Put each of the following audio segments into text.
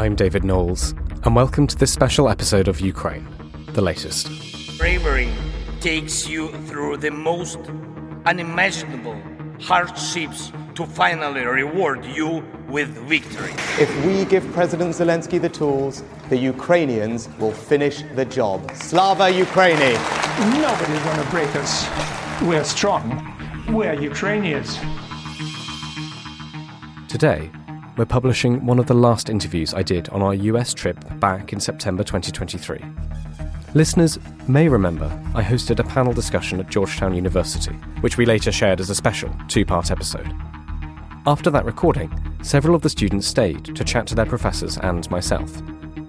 I'm David Knowles, and welcome to this special episode of Ukraine, the latest. Bravery takes you through the most unimaginable hardships to finally reward you with victory. If we give President Zelensky the tools, the Ukrainians will finish the job. Slava Ukraini! Nobody's gonna break us. We're strong. We're Ukrainians. Today, we're publishing one of the last interviews I did on our US trip back in September 2023. Listeners may remember I hosted a panel discussion at Georgetown University, which we later shared as a special two part episode. After that recording, several of the students stayed to chat to their professors and myself.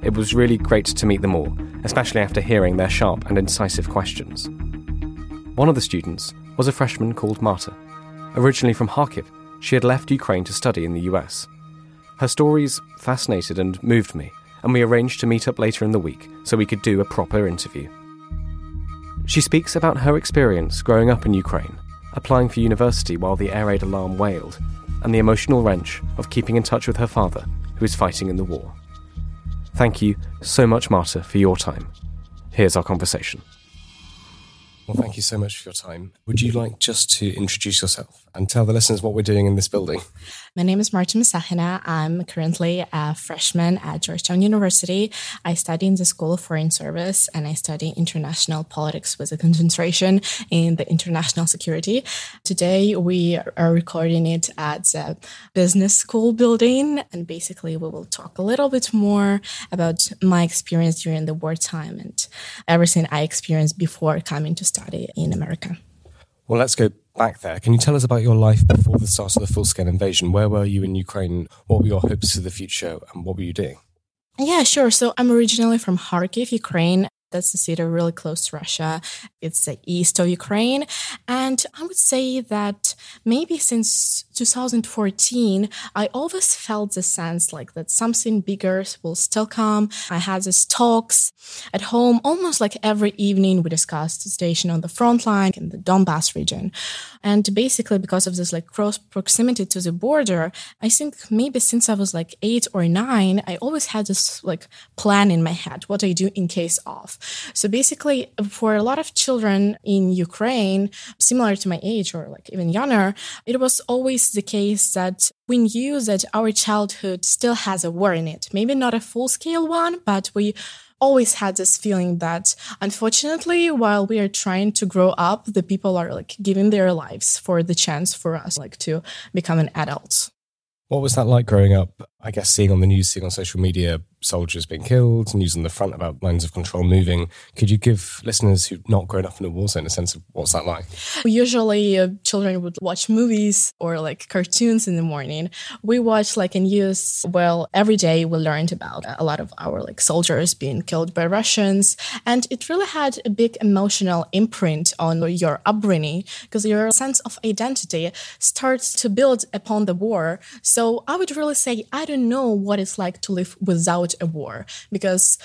It was really great to meet them all, especially after hearing their sharp and incisive questions. One of the students was a freshman called Marta. Originally from Kharkiv, she had left Ukraine to study in the US. Her stories fascinated and moved me, and we arranged to meet up later in the week so we could do a proper interview. She speaks about her experience growing up in Ukraine, applying for university while the air raid alarm wailed, and the emotional wrench of keeping in touch with her father, who is fighting in the war. Thank you so much, Marta, for your time. Here's our conversation. Well, thank you so much for your time. Would you like just to introduce yourself and tell the listeners what we're doing in this building? My name is Marta Musahina. I'm currently a freshman at Georgetown University. I study in the School of Foreign Service and I study international politics with a concentration in the international security. Today, we are recording it at the business school building. And basically, we will talk a little bit more about my experience during the wartime and everything I experienced before coming to study in America. Well, let's go back there. Can you tell us about your life before the start of the full scale invasion? Where were you in Ukraine? What were your hopes for the future? And what were you doing? Yeah, sure. So I'm originally from Kharkiv, Ukraine. That's a city really close to Russia. It's the east of Ukraine. And I would say that maybe since 2014, I always felt the sense like that something bigger will still come. I had these talks at home almost like every evening we discussed the station on the front line in the Donbass region. And basically because of this like close proximity to the border, I think maybe since I was like eight or nine, I always had this like plan in my head, what I do in case of. So basically, for a lot of children in Ukraine, similar to my age or like even younger, it was always the case that we knew that our childhood still has a war in it. Maybe not a full scale one, but we always had this feeling that unfortunately while we are trying to grow up the people are like giving their lives for the chance for us like to become an adult what was that like growing up? I guess seeing on the news, seeing on social media, soldiers being killed, news on the front about lines of control moving. Could you give listeners who've not grown up in a war zone a sense of what's that like? Usually, uh, children would watch movies or like cartoons in the morning. We watch like in news. Well, every day we learned about a lot of our like soldiers being killed by Russians, and it really had a big emotional imprint on your upbringing because your sense of identity starts to build upon the war. So I would really say I don't know what it's like to live without a war because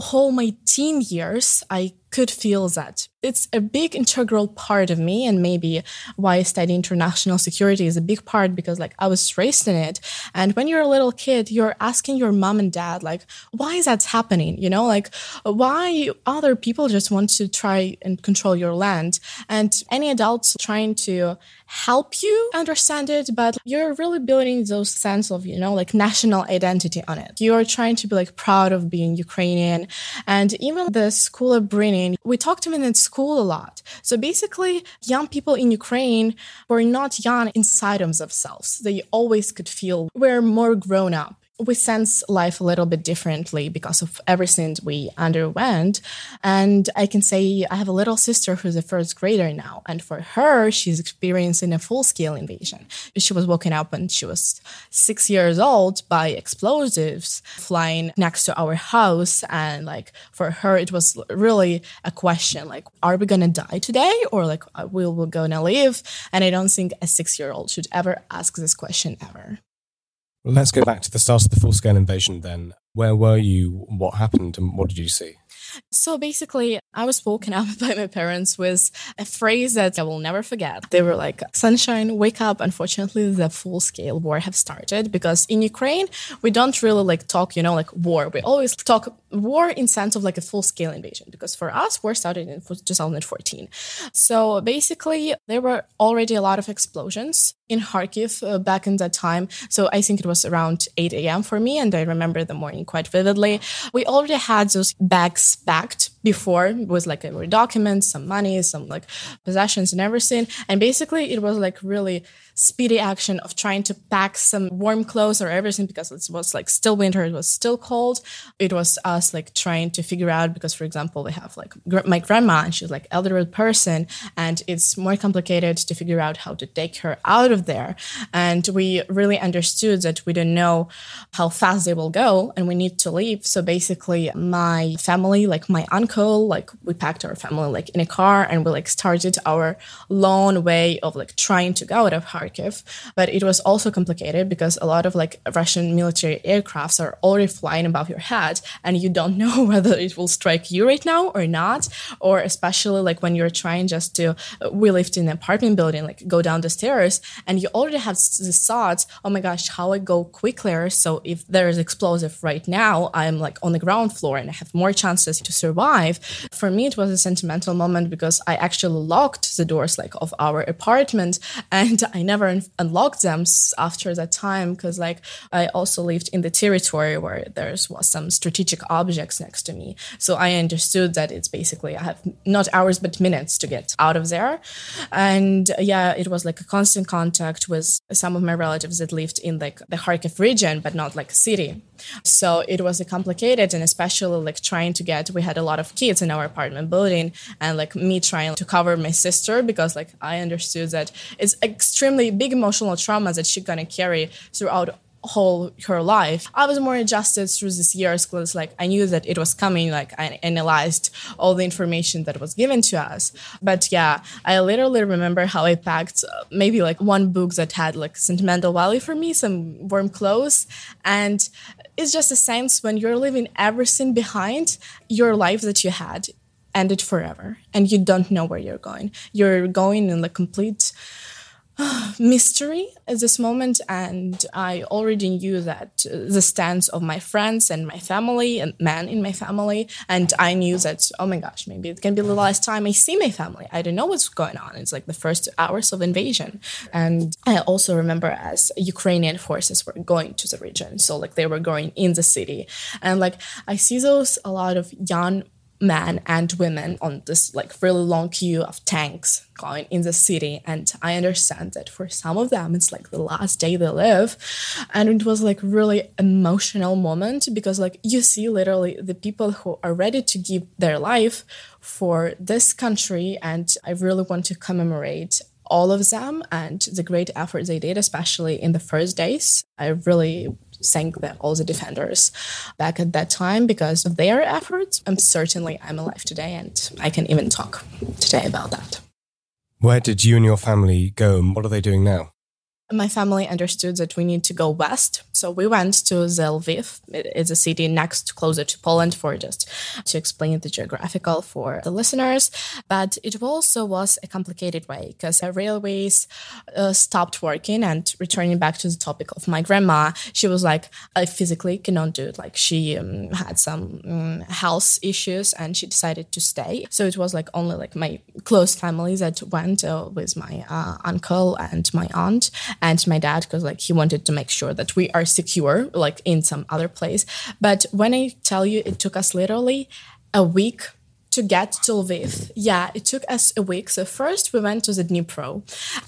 whole my teen years I could feel that. It's a big integral part of me, and maybe why I study international security is a big part because, like, I was raised in it. And when you're a little kid, you're asking your mom and dad, like, why is that happening? You know, like, why other people just want to try and control your land? And any adults trying to help you understand it, but you're really building those sense of, you know, like national identity on it. You're trying to be like proud of being Ukrainian. And even the school upbringing, we talked to them in school a lot. So basically, young people in Ukraine were not young inside of themselves. They always could feel we're more grown up we sense life a little bit differently because of everything we underwent. And I can say I have a little sister who's a first grader now. And for her, she's experiencing a full scale invasion. She was woken up when she was six years old by explosives flying next to our house. And like for her, it was really a question like, are we going to die today or like, uh, will we going to live? And I don't think a six year old should ever ask this question ever. Let's go back to the start of the full scale invasion then. Where were you? What happened? And what did you see? So basically, I was woken up by my parents with a phrase that I will never forget. They were like, Sunshine, wake up. Unfortunately, the full scale war have started because in Ukraine, we don't really like talk, you know, like war. We always talk war in sense of like a full scale invasion because for us, war started in 2014. So basically, there were already a lot of explosions in Kharkiv uh, back in that time. So I think it was around 8 a.m. for me, and I remember the morning quite vividly. We already had those bags packed before with like our documents, some money, some like possessions and everything. And basically, it was like really speedy action of trying to pack some warm clothes or everything because it was like still winter, it was still cold. It was us like trying to figure out because, for example, we have like gr- my grandma and she's like elderly person, and it's more complicated to figure out how to take her out of there. And we really understood that we don't know how fast they will go and we need to leave. So basically, my family, like my uncle, like we packed our family like in a car and we like started our long way of like trying to go out of Kharkiv. But it was also complicated because a lot of like Russian military aircrafts are already flying above your head and you don't know whether it will strike you right now or not. Or especially like when you're trying just to, we lived in an apartment building, like go down the stairs and you already have this thoughts, oh my gosh, how I go quicker. So if there is explosive right now, I'm like on the ground floor and I have more chances to survive. For me, it was a sentimental moment because I actually locked the doors like of our apartment and I never never un- unlocked them after that time because like I also lived in the territory where there was some strategic objects next to me. So I understood that it's basically I have not hours but minutes to get out of there. And yeah, it was like a constant contact with some of my relatives that lived in like the Kharkiv region, but not like a city. So it was complicated and especially like trying to get we had a lot of kids in our apartment building and like me trying to cover my sister because like I understood that it's extremely big emotional trauma that she's gonna carry throughout whole her life. I was more adjusted through this years because like I knew that it was coming, like I analyzed all the information that was given to us. But yeah, I literally remember how I packed maybe like one book that had like sentimental value for me, some warm clothes. And it's just a sense when you're leaving everything behind, your life that you had ended forever and you don't know where you're going. You're going in the complete mystery at this moment and i already knew that uh, the stance of my friends and my family and men in my family and i knew that oh my gosh maybe it can be the last time i see my family. I don't know what's going on. It's like the first hours of invasion. And i also remember as ukrainian forces were going to the region. So like they were going in the city. And like i see those a lot of young men and women on this like really long queue of tanks going in the city. And i understand that for some of them it's like the last day they live. And it was like really emotional moment because like you see literally the people who are ready to give their life for this country. And i really want to commemorate all of them and the great effort they did especially in the first days. I really thank the, all the defenders back at that time because of their efforts. I'm certainly I'm alive today, and I can even talk today about that. Where did you and your family go, and what are they doing now? My family understood that we need to go west. So we went to Lviv. It's a city next, closer to Poland, for just to explain the geographical for the listeners. But it also was a complicated way because the railways uh, stopped working. And returning back to the topic of my grandma, she was like, I physically cannot do it. Like she um, had some um, health issues and she decided to stay. So it was like only like my close family that went uh, with my uh, uncle and my aunt and my dad because like he wanted to make sure that we are secure like in some other place. But when i tell you it took us literally a week to get to Lviv. Yeah, it took us a week. So first we went to the Dnipro.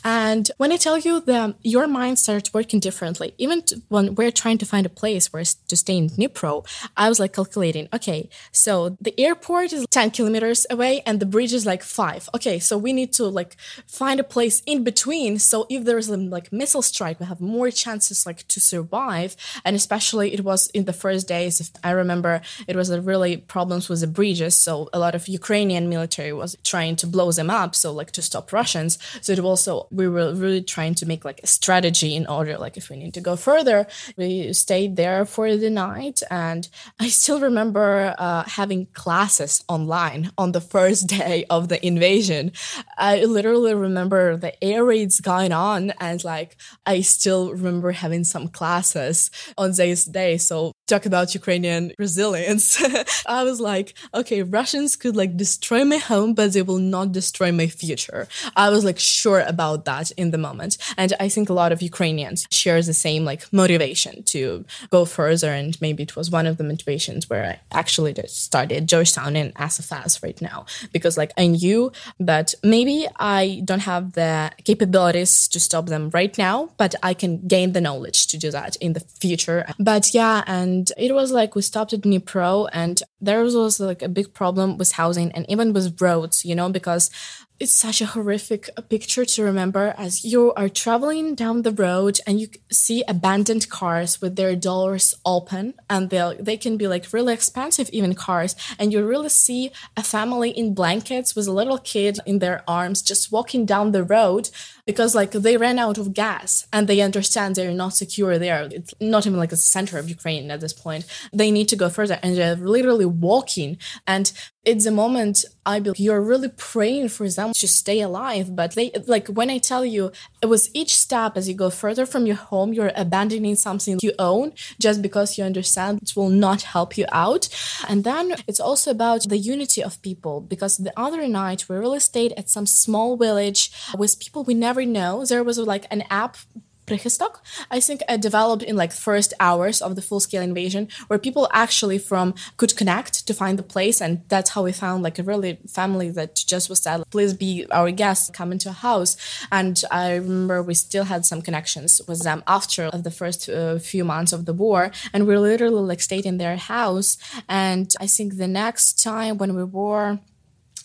And when I tell you that your mind starts working differently, even when we're trying to find a place where to stay in Dnipro, I was like calculating, okay, so the airport is 10 kilometers away and the bridge is like five. Okay, so we need to like find a place in between. So if there's a um, like missile strike, we have more chances like to survive. And especially it was in the first days, if I remember, it was a really problems with the bridges. So a lot lot of Ukrainian military was trying to blow them up, so like to stop Russians. So it also we were really trying to make like a strategy in order, like if we need to go further, we stayed there for the night. And I still remember uh, having classes online on the first day of the invasion. I literally remember the air raids going on, and like I still remember having some classes on this day. So talk about Ukrainian resilience. I was like, okay, Russians could like destroy my home, but they will not destroy my future. I was like sure about that in the moment. And I think a lot of Ukrainians share the same like motivation to go further. And maybe it was one of the motivations where I actually started Georgetown and SFS right now, because like I knew that maybe I don't have the capabilities to stop them right now, but I can gain the knowledge to do that in the future. But yeah, and it was like we stopped at Dnipro and there was also like a big problem with housing and even with roads, you know, because it's such a horrific uh, picture to remember as you are traveling down the road and you see abandoned cars with their doors open and they they can be like really expensive even cars. And you really see a family in blankets with a little kid in their arms just walking down the road because like they ran out of gas and they understand they're not secure there it's not even like the center of ukraine at this point they need to go further and they're literally walking and it's a moment I believe you're really praying for them to stay alive. But they like when I tell you it was each step as you go further from your home, you're abandoning something you own just because you understand it will not help you out. And then it's also about the unity of people because the other night we really stayed at some small village with people we never know. There was like an app Prichystok, I think uh, developed in like first hours of the full scale invasion, where people actually from could connect to find the place, and that's how we found like a really family that just was said, "Please be our guest, come into a house." And I remember we still had some connections with them after the first uh, few months of the war, and we literally like stayed in their house. And I think the next time when we were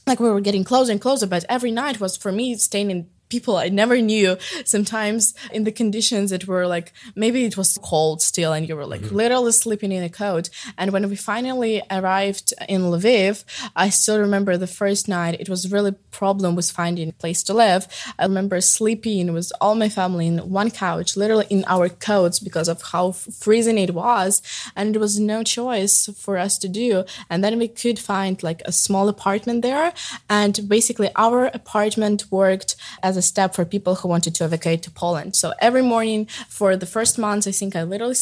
like we were getting closer and closer, but every night was for me staying in people I never knew. Sometimes in the conditions it were like maybe it was cold still and you were like mm-hmm. literally sleeping in a coat. And when we finally arrived in Lviv, I still remember the first night it was really problem with finding a place to live. I remember sleeping with all my family in one couch, literally in our coats because of how freezing it was. And it was no choice for us to do. And then we could find like a small apartment there. And basically our apartment worked as as a step for people who wanted to evacuate to Poland. So every morning for the first months, I think I literally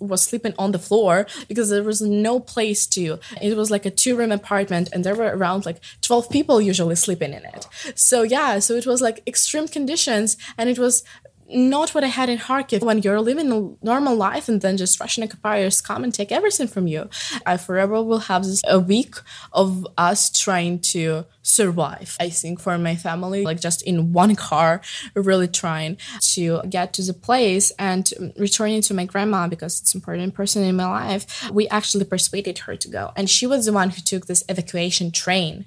was sleeping on the floor because there was no place to. It was like a two room apartment and there were around like 12 people usually sleeping in it. So yeah, so it was like extreme conditions and it was not what I had in Kharkiv when you're living a normal life and then just Russian occupiers come and take everything from you. I forever will have this a week of us trying to survive. I think for my family, like just in one car, really trying to get to the place and returning to my grandma because it's important person in my life. We actually persuaded her to go, and she was the one who took this evacuation train.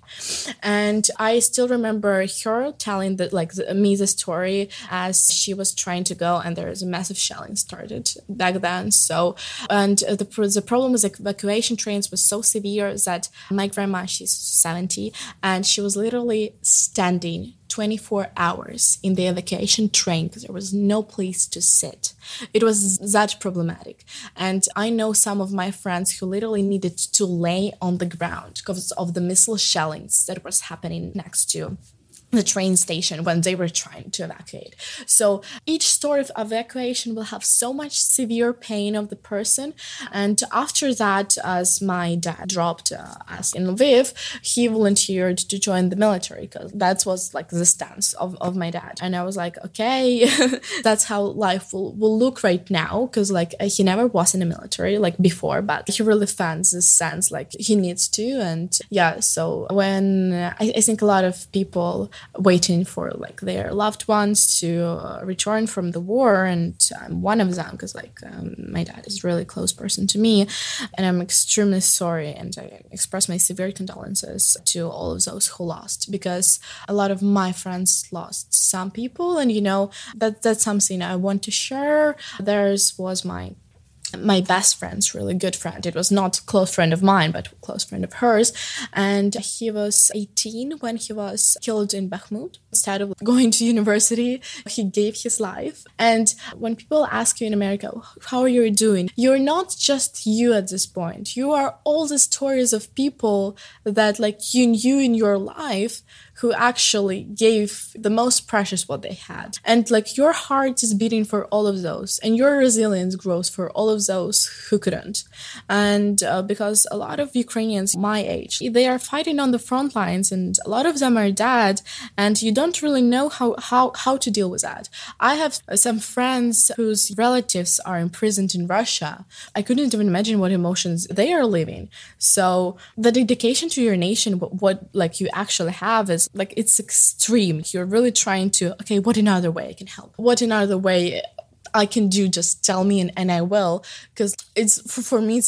And I still remember her telling that like the, me the story as she was trying to go, and there was a massive shelling started back then. So, and the the problem with evacuation trains was so severe that my grandma, she's 70, and she was literally standing 24 hours in the evacuation train because there was no place to sit. It was that problematic. And I know some of my friends who literally needed to lay on the ground because of the missile shellings that was happening next to the train station when they were trying to evacuate. So each sort of evacuation will have so much severe pain of the person. And after that, as my dad dropped uh, us in Lviv, he volunteered to join the military because that was like the stance of, of my dad. And I was like, okay, that's how life will, will look right now. Because like he never was in the military like before, but he really fans this sense like he needs to. And yeah, so when I, I think a lot of people waiting for like their loved ones to uh, return from the war and i'm one of them because like um, my dad is a really close person to me and i'm extremely sorry and i express my severe condolences to all of those who lost because a lot of my friends lost some people and you know that that's something i want to share. Theirs was my my best friend's really good friend. It was not close friend of mine, but close friend of hers. And he was 18 when he was killed in Bakhmut. Instead of going to university, he gave his life. And when people ask you in America, how are you doing? You're not just you at this point. You are all the stories of people that like you knew in your life who actually gave the most precious what they had. And like your heart is beating for all of those, and your resilience grows for all of those who couldn't. And uh, because a lot of Ukrainians my age, they are fighting on the front lines, and a lot of them are dead, and you don't really know how how how to deal with that. I have some friends whose relatives are imprisoned in Russia. I couldn't even imagine what emotions they are living. So the dedication to your nation, what, what like you actually have is like it's extreme. You're really trying to, okay, what another way I can help? What another way I can do? Just tell me and, and I will. Because it's for, for me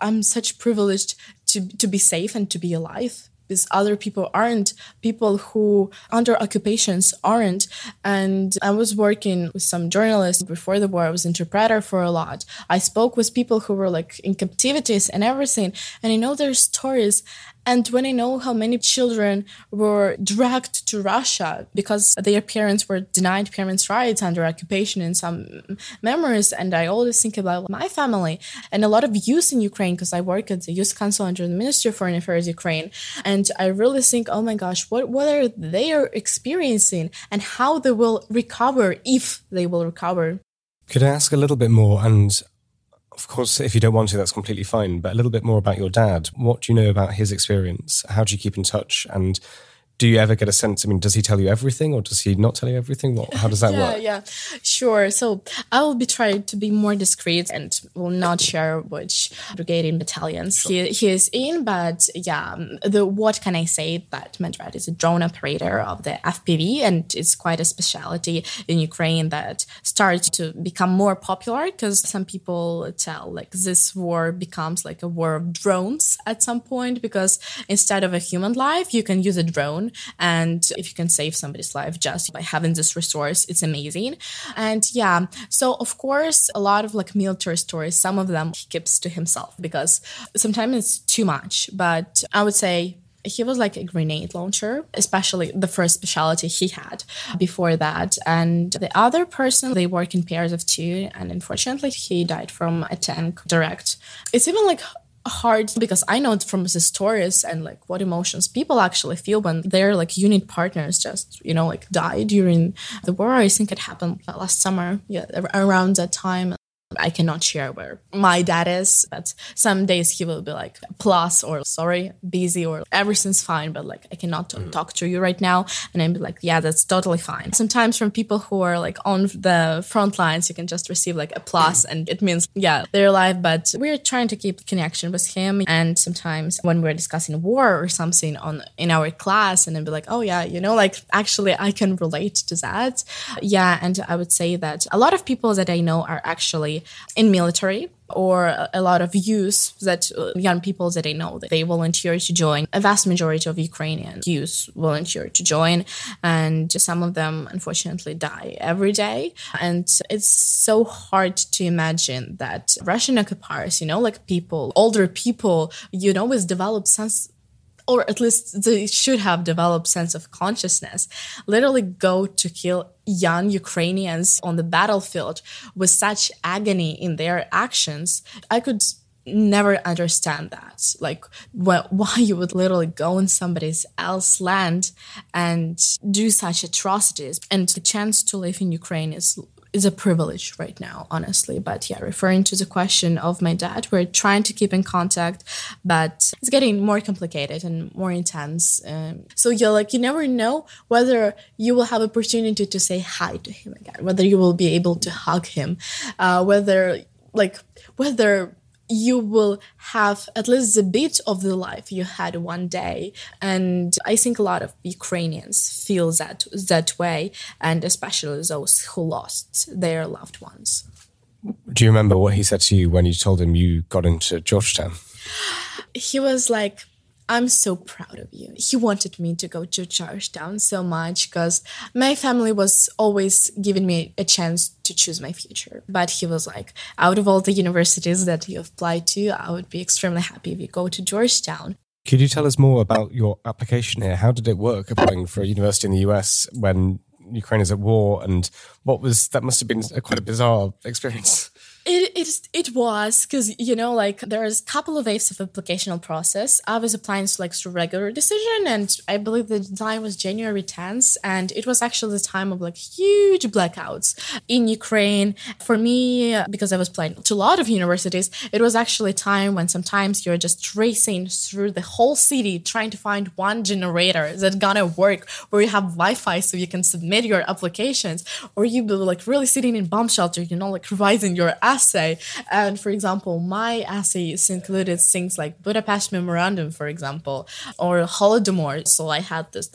I'm such privileged to to be safe and to be alive. Because other people aren't. People who under occupations aren't. And I was working with some journalists before the war. I was interpreter for a lot. I spoke with people who were like in captivities and everything. And I know their stories and when I know how many children were dragged to Russia because their parents were denied parents' rights under occupation in some memories, and I always think about my family and a lot of youth in Ukraine because I work at the Youth Council under the Ministry of Foreign Affairs Ukraine, and I really think, oh my gosh, what what are they are experiencing and how they will recover if they will recover. Could I ask a little bit more? And of course, if you don't want to, that's completely fine. But a little bit more about your dad. What do you know about his experience? How do you keep in touch? And do you ever get a sense? I mean, does he tell you everything, or does he not tell you everything? What, how does that yeah, work? Yeah, sure. So I will be trying to be more discreet and will not share which brigade and battalions sure. he, he is in. But yeah, um, the what can I say? That my dad is a drone operator of the FPV, and it's quite a specialty in Ukraine that starts to become more popular because some people tell like this war becomes like a war of drones at some point because instead of a human life, you can use a drone and if you can save somebody's life just by having this resource, it's amazing. And yeah, so of course, a lot of like military stories, some of them he keeps to himself because sometimes it's too much. But I would say he was like a grenade launcher, especially the first specialty he had before that. And the other person, they work in pairs of two. And unfortunately, he died from a tank direct. It's even like hard because I know it from the stories and like what emotions people actually feel when their like unit partners just you know like die during the war. I think it happened last summer, yeah, around that time. I cannot share where my dad is, but some days he will be like plus or sorry, busy or everything's fine, but like I cannot mm. talk to you right now. And I'm like, yeah, that's totally fine. Sometimes from people who are like on the front lines, you can just receive like a plus and it means, yeah, they're alive, but we're trying to keep connection with him. And sometimes when we're discussing war or something on in our class and then be like, oh yeah, you know, like actually I can relate to that. Yeah. And I would say that a lot of people that I know are actually in military or a lot of youth that uh, young people that I know that they volunteer to join. A vast majority of Ukrainian youth volunteer to join, and some of them unfortunately die every day. And it's so hard to imagine that Russian occupiers, you know, like people, older people, you know, always develop sense or at least they should have developed sense of consciousness, literally go to kill young Ukrainians on the battlefield with such agony in their actions. I could never understand that like wh- why you would literally go in somebody's else land and do such atrocities and the chance to live in ukraine is is a privilege right now, honestly. But yeah, referring to the question of my dad, we're trying to keep in contact, but it's getting more complicated and more intense. Um, so you're like, you never know whether you will have opportunity to say hi to him again, whether you will be able to hug him, uh, whether like whether you will have at least a bit of the life you had one day. And i think a lot of ukrainians feel that that way and especially those who lost their loved ones. Do you remember what he said to you when you told him you got into georgetown? He was like I'm so proud of you. He wanted me to go to Georgetown so much because my family was always giving me a chance to choose my future. But he was like, out of all the universities that you applied to, I would be extremely happy if you go to Georgetown. Could you tell us more about your application here? How did it work applying for a university in the US when Ukraine is at war? And what was that must have been a, quite a bizarre experience. It it it was because you know like there's a couple of waves of applicational process. I was applying to like regular decision, and I believe the deadline was January 10th, and it was actually the time of like huge blackouts in Ukraine. For me, because I was applying to a lot of universities, it was actually a time when sometimes you're just racing through the whole city trying to find one generator that's gonna work, where you have Wi-Fi so you can submit your applications, or you like really sitting in bomb shelter, you know, like revising your essay. And for example, my essays included things like Budapest Memorandum, for example, or Holodomor. So I had this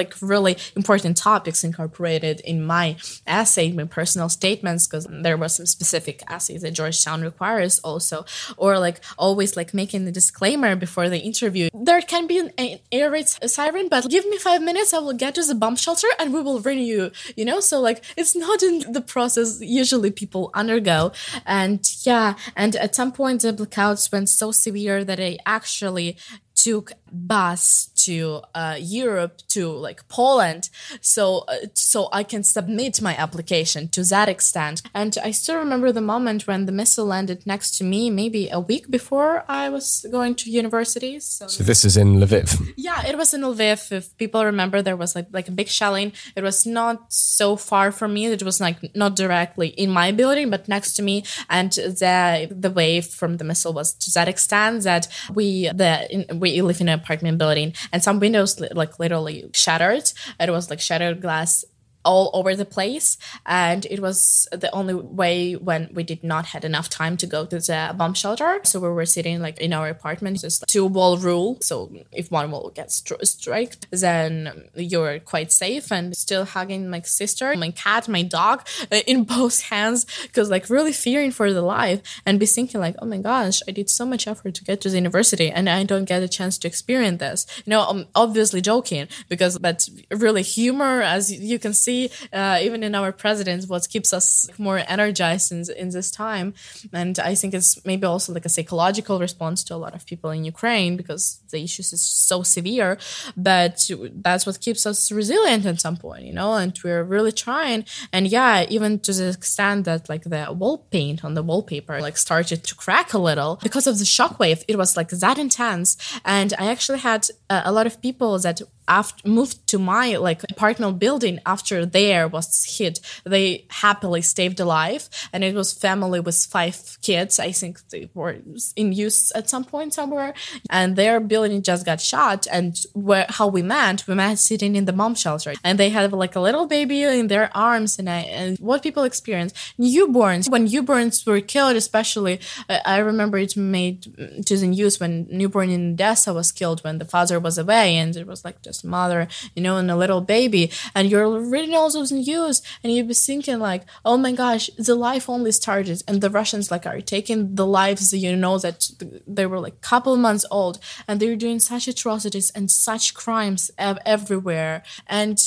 like really important topics incorporated in my essay, my personal statements, because there were some specific essays that Georgetown requires also, or like always like making the disclaimer before the interview. There can be an air raid siren, but give me five minutes, I will get to the bomb shelter and we will ring you, you know? So like it's not in the process usually people undergo. And yeah, and at some point the blackouts went so severe that I actually took bus to uh, Europe to like Poland, so uh, so I can submit my application to that extent. And I still remember the moment when the missile landed next to me, maybe a week before I was going to university. So, so this is in Lviv. Yeah, it was in Lviv. If people remember, there was like like a big shelling. It was not so far from me. It was like not directly in my building, but next to me. And the the wave from the missile was to that extent that we the in, we live in an apartment building and some windows like literally shattered. It was like shattered glass all over the place and it was the only way when we did not had enough time to go to the bomb shelter. So we were sitting like in our apartment it's like two wall rule. So if one wall gets struck then you're quite safe and still hugging my sister my cat my dog uh, in both hands because like really fearing for the life and be thinking like oh my gosh i did so much effort to get to the university and i don't get a chance to experience this. You know i'm obviously joking because but really humor as you can see see uh, even in our presidents what keeps us more energized in, in this time. And i think it's maybe also like a psychological response to a lot of people in ukraine because the issues is so severe. But that's what keeps us resilient at some point you know and we're really trying. And yeah even to the extent that like the wall paint on the wallpaper like started to crack a little because of the shockwave it was like that intense. And i actually had uh, a lot of people that after moved to my like apartment building after there was hit. They happily stayed alive and it was family with five kids. I think they were in use at some point somewhere. And their building just got shot and where how we met we met sitting in the mom shelter. And they had like a little baby in their arms and i and what people experience newborns when newborns were killed especially i remember it made to the news when newborn in odessa was killed when the father was away and it was like just mother, you know, and a little baby, and you're reading all those news, and you'd be thinking like, oh my gosh, the life only started, and the Russians like are taking the lives, that you know, that they were like couple months old, and they're doing such atrocities and such crimes everywhere, and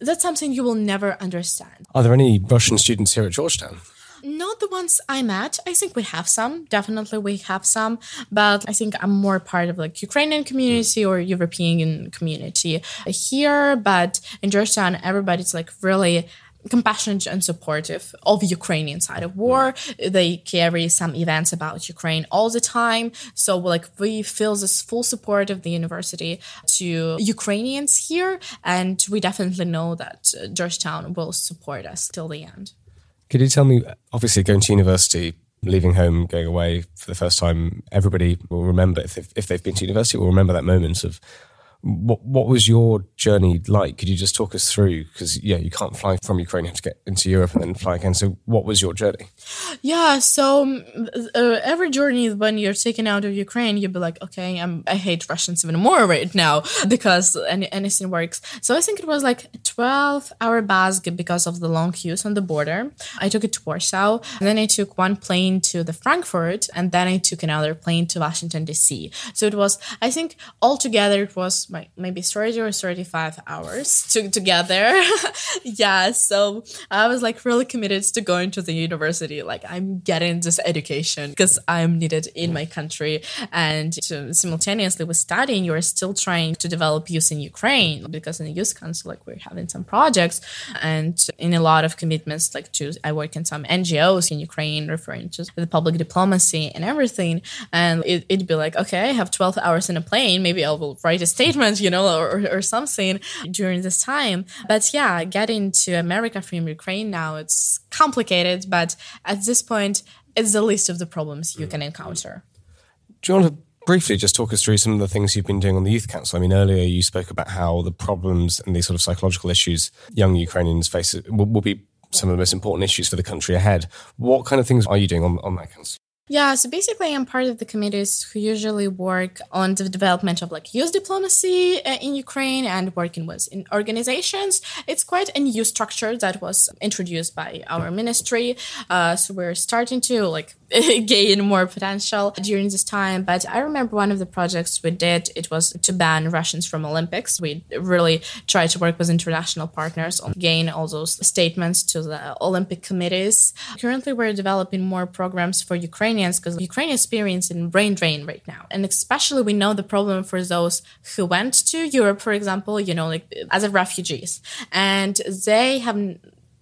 that's something you will never understand. Are there any Russian students here at Georgetown? Not the ones I met. I think we have some. Definitely we have some. But I think I'm more part of like Ukrainian community or European community here. But in Georgetown, everybody's like really compassionate and supportive of the Ukrainian side of war. They carry some events about Ukraine all the time. So like we feel this full support of the university to Ukrainians here. And we definitely know that uh, Georgetown will support us till the end. Could you tell me, obviously going to university, leaving home, going away for the first time, everybody will remember, if they've, if they've been to university, will remember that moment of what what was your journey like? Could you just talk us through? Because yeah, you can't fly from Ukraine, you have to get into Europe and then fly again. So what was your journey? Yeah, so um, uh, every journey when you're taken out of Ukraine, you'd be like, okay, I'm, I hate Russians even more right now because any, anything works. So I think it was like a 12 hour bus because of the long queues on the border. I took it to Warsaw, and then I took one plane to the Frankfurt, and then I took another plane to Washington D.C. So it was, I think, altogether it was like maybe 30 or 35 hours to, together. yeah, so I was like really committed to going to the university. Like I'm getting this education because I'm needed in my country. And to, simultaneously with studying, you're still trying to develop youth in Ukraine because in the youth council, like we're having some projects and in a lot of commitments, like to, I work in some NGOs in Ukraine referring to the public diplomacy and everything. And it, it'd be like, okay, I have 12 hours in a plane. Maybe I will write a statement you know, or, or something during this time. But yeah, getting to America from Ukraine now, it's complicated, but at this point, it's the least of the problems you can encounter. Do you want to briefly just talk us through some of the things you've been doing on the Youth Council? I mean, earlier you spoke about how the problems and these sort of psychological issues young Ukrainians face will, will be some of the most important issues for the country ahead. What kind of things are you doing on, on that council? Yeah, so basically, I'm part of the committees who usually work on the development of like youth diplomacy uh, in Ukraine and working with in organizations. It's quite a new structure that was introduced by our ministry. Uh, so we're starting to like gain more potential during this time. But I remember one of the projects we did, it was to ban Russians from Olympics. We really tried to work with international partners on gain all those statements to the Olympic committees. Currently, we're developing more programs for Ukrainians because Ukraine is experiencing brain drain right now. And especially we know the problem for those who went to Europe, for example, you know, like as a refugees. And they have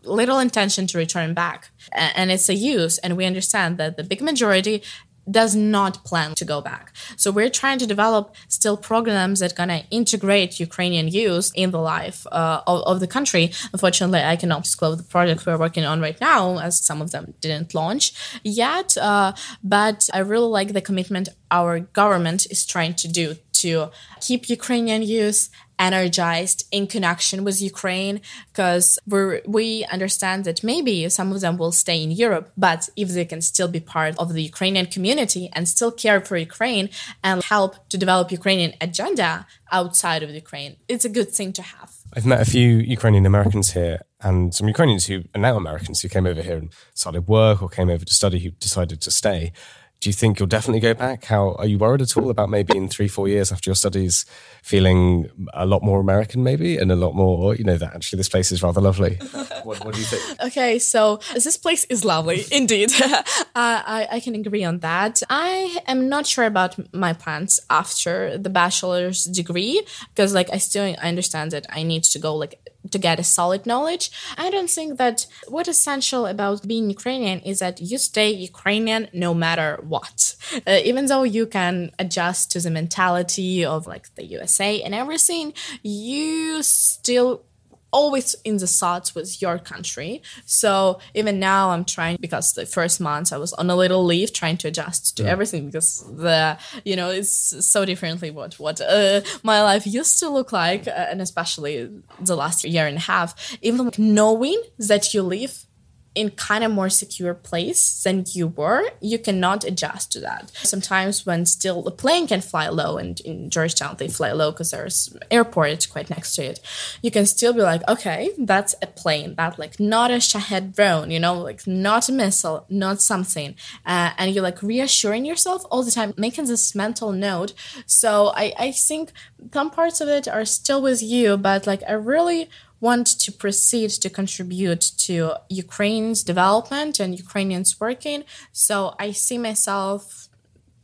little intention to return back. And it's a use. And we understand that the big majority does not plan to go back. So we're trying to develop still programs that gonna integrate Ukrainian youth in the life uh, of, of, the country. Unfortunately, I cannot disclose the project we're working on right now, as some of them didn't launch yet. Uh, but I really like the commitment our government is trying to do to keep Ukrainian youth energized in connection with Ukraine because we we understand that maybe some of them will stay in Europe, but if they can still be part of the Ukrainian community and still care for Ukraine and help to develop Ukrainian agenda outside of Ukraine, it's a good thing to have. I've met a few Ukrainian Americans here and some Ukrainians who are now Americans who came over here and started work or came over to study who decided to stay do you think you'll definitely go back? How are you worried at all about maybe in three, four years after your studies feeling a lot more American, maybe, and a lot more, you know, that actually this place is rather lovely? what, what, do you think? Okay, so this place is lovely indeed. uh, I, I can agree on that. I am not sure about my plans after the bachelor's degree because, like, I still I understand that I need to go like to get a solid knowledge. I don't think that what essential about being Ukrainian is that you stay Ukrainian no matter what. Uh, even though you can adjust to the mentality of like the USA and everything, you still always in the thoughts with your country. So even now I'm trying because the first months I was on a little leave trying to adjust to yeah. everything because the you know it's so differently what what uh, my life used to look like uh, and especially the last year and a half even like knowing that you live in kind of more secure place than you were, you cannot adjust to that. Sometimes when still the plane can fly low, and in Georgetown they fly low because there's airport quite next to it, you can still be like, okay, that's a plane, that like not a Shahed drone, you know, like not a missile, not something, uh, and you're like reassuring yourself all the time, making this mental note. So I I think some parts of it are still with you, but like I really want to proceed to contribute to Ukraine's development and Ukrainians working. So I see myself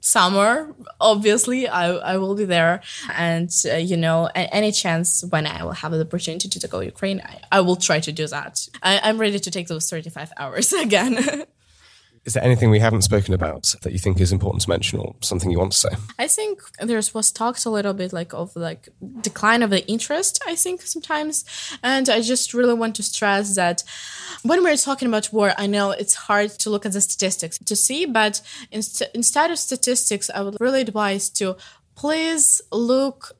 somewhere obviously I, I will be there. And uh, you know any chance when i will have the opportunity to go ukraine i, I will try to do that. I, i'm ready to take those 35 hours again Is there anything we haven't spoken about that you think is important to mention or something you want to say? I think there was talked a little bit like of like decline of the interest, I think sometimes. And I just really want to stress that when we're talking about war, I know it's hard to look at the statistics to see, but inst- instead of statistics, I would really advise to please look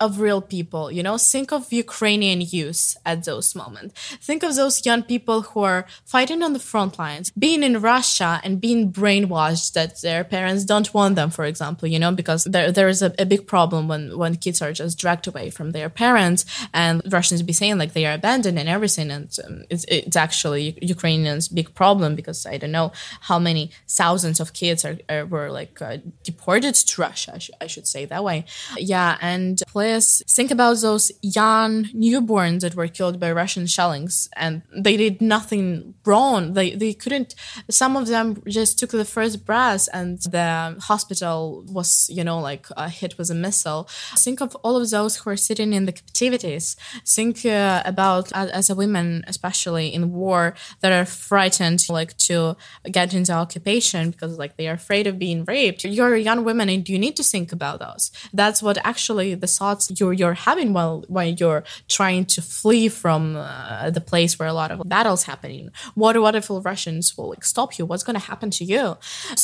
of real people you know? Think of ukrainian youth at those moments. Think of those young people who are fighting on the front lines being in russia and being brainwashed that their parents don't want them for example you know? Because there, there is a, a big problem when when kids are just dragged away from their parents and russians be saying like they are abandoned and everything. And um, it's, it's actually ukrainians big problem because i don't know how many thousands of kids are, are were like uh, deported to russia I, sh- I should say that way. Yeah and Please think about those young newborns that were killed by Russian shellings and they did nothing wrong. They, they couldn't, some of them just took the first breath and the hospital was, you know, like uh, hit with a missile. Think of all of those who are sitting in the captivities. Think uh, about, uh, as a woman, especially in war, that are frightened like to get into occupation because like they are afraid of being raped. You're a young woman and you need to think about those. That's what actually the thoughts you're you're having while while you're trying to flee from uh, the place where a lot of battles happening. What what if Russians will like stop you? What's going to happen to you?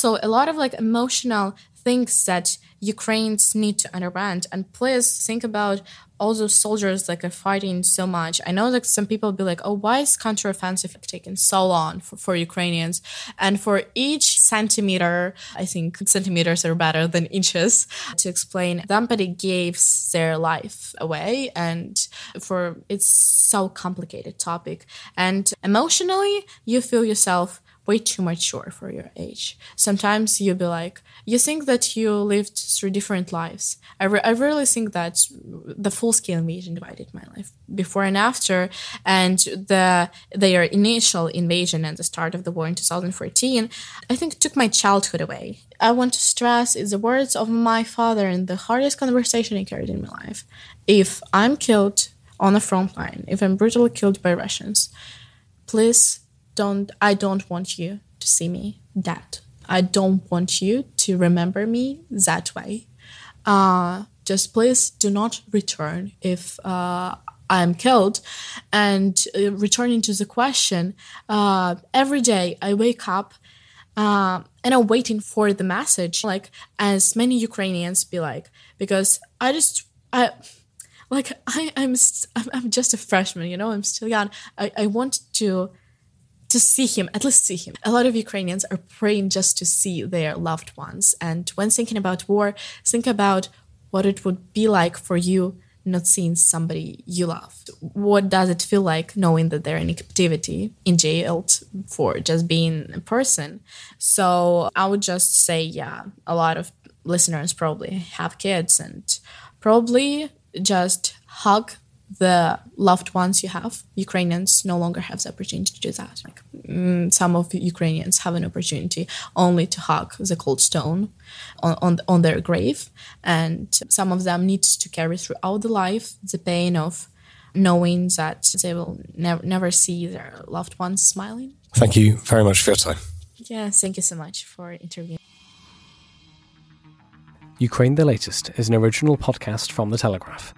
So a lot of like emotional things that Ukrainians need to understand. And please think about all those soldiers that are fighting so much. I know that some people be like, oh, why is counteroffensive taking so long for, for Ukrainians? And for each centimeter, I think centimeters are better than inches to explain. Somebody gave their life away, and for it's so complicated topic. And emotionally, you feel yourself way too mature for your age. Sometimes you'll be like, you think that you lived through different lives. I, re- I really think that the full scale invasion divided my life before and after, and the their initial invasion and the start of the war in 2014, I think took my childhood away. I want to stress is the words of my father in the hardest conversation I carried in my life. If I'm killed on the front line, if I'm brutally killed by Russians, please don't I don't want you to see me that. I don't want you to remember me that way. Uh, just please do not return if uh, I am killed. And uh, returning to the question, uh, every day I wake up uh, and I'm waiting for the message, like as many Ukrainians be like, because I just I like I I'm I'm just a freshman, you know, I'm still young. I I want to to see him, at least see him. A lot of Ukrainians are praying just to see their loved ones. And when thinking about war, think about what it would be like for you not seeing somebody you love. What does it feel like knowing that they're in captivity, in jail for just being a person? So I would just say, yeah, a lot of listeners probably have kids and probably just hug the loved ones you have. Ukrainians no longer have the opportunity to do that. Like, mm, some of Ukrainians have an opportunity only to hug the cold stone on, on, on their grave, and some of them need to carry throughout the life the pain of knowing that they will never never see their loved ones smiling. Thank you very much for your time. Yeah, thank you so much for interviewing. Ukraine the Latest is an original podcast from The Telegraph.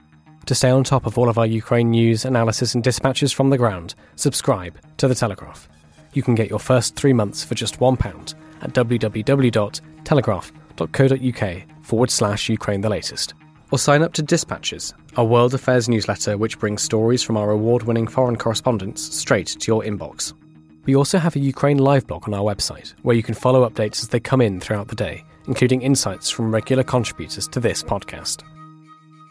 To stay on top of all of our Ukraine news, analysis, and dispatches from the ground, subscribe to The Telegraph. You can get your first three months for just £1 at www.telegraph.co.uk forward slash Ukraine the latest. Or sign up to Dispatches, our world affairs newsletter which brings stories from our award winning foreign correspondents straight to your inbox. We also have a Ukraine live blog on our website where you can follow updates as they come in throughout the day, including insights from regular contributors to this podcast.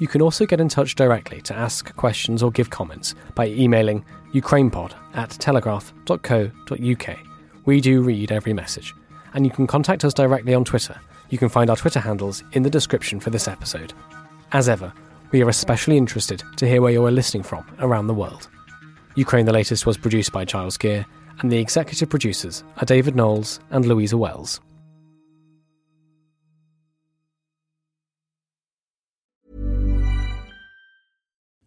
You can also get in touch directly to ask questions or give comments by emailing ukrainepod at telegraph.co.uk. We do read every message. And you can contact us directly on Twitter. You can find our Twitter handles in the description for this episode. As ever, we are especially interested to hear where you are listening from around the world. Ukraine the Latest was produced by Giles Gear, and the executive producers are David Knowles and Louisa Wells.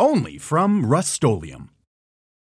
Only from Rust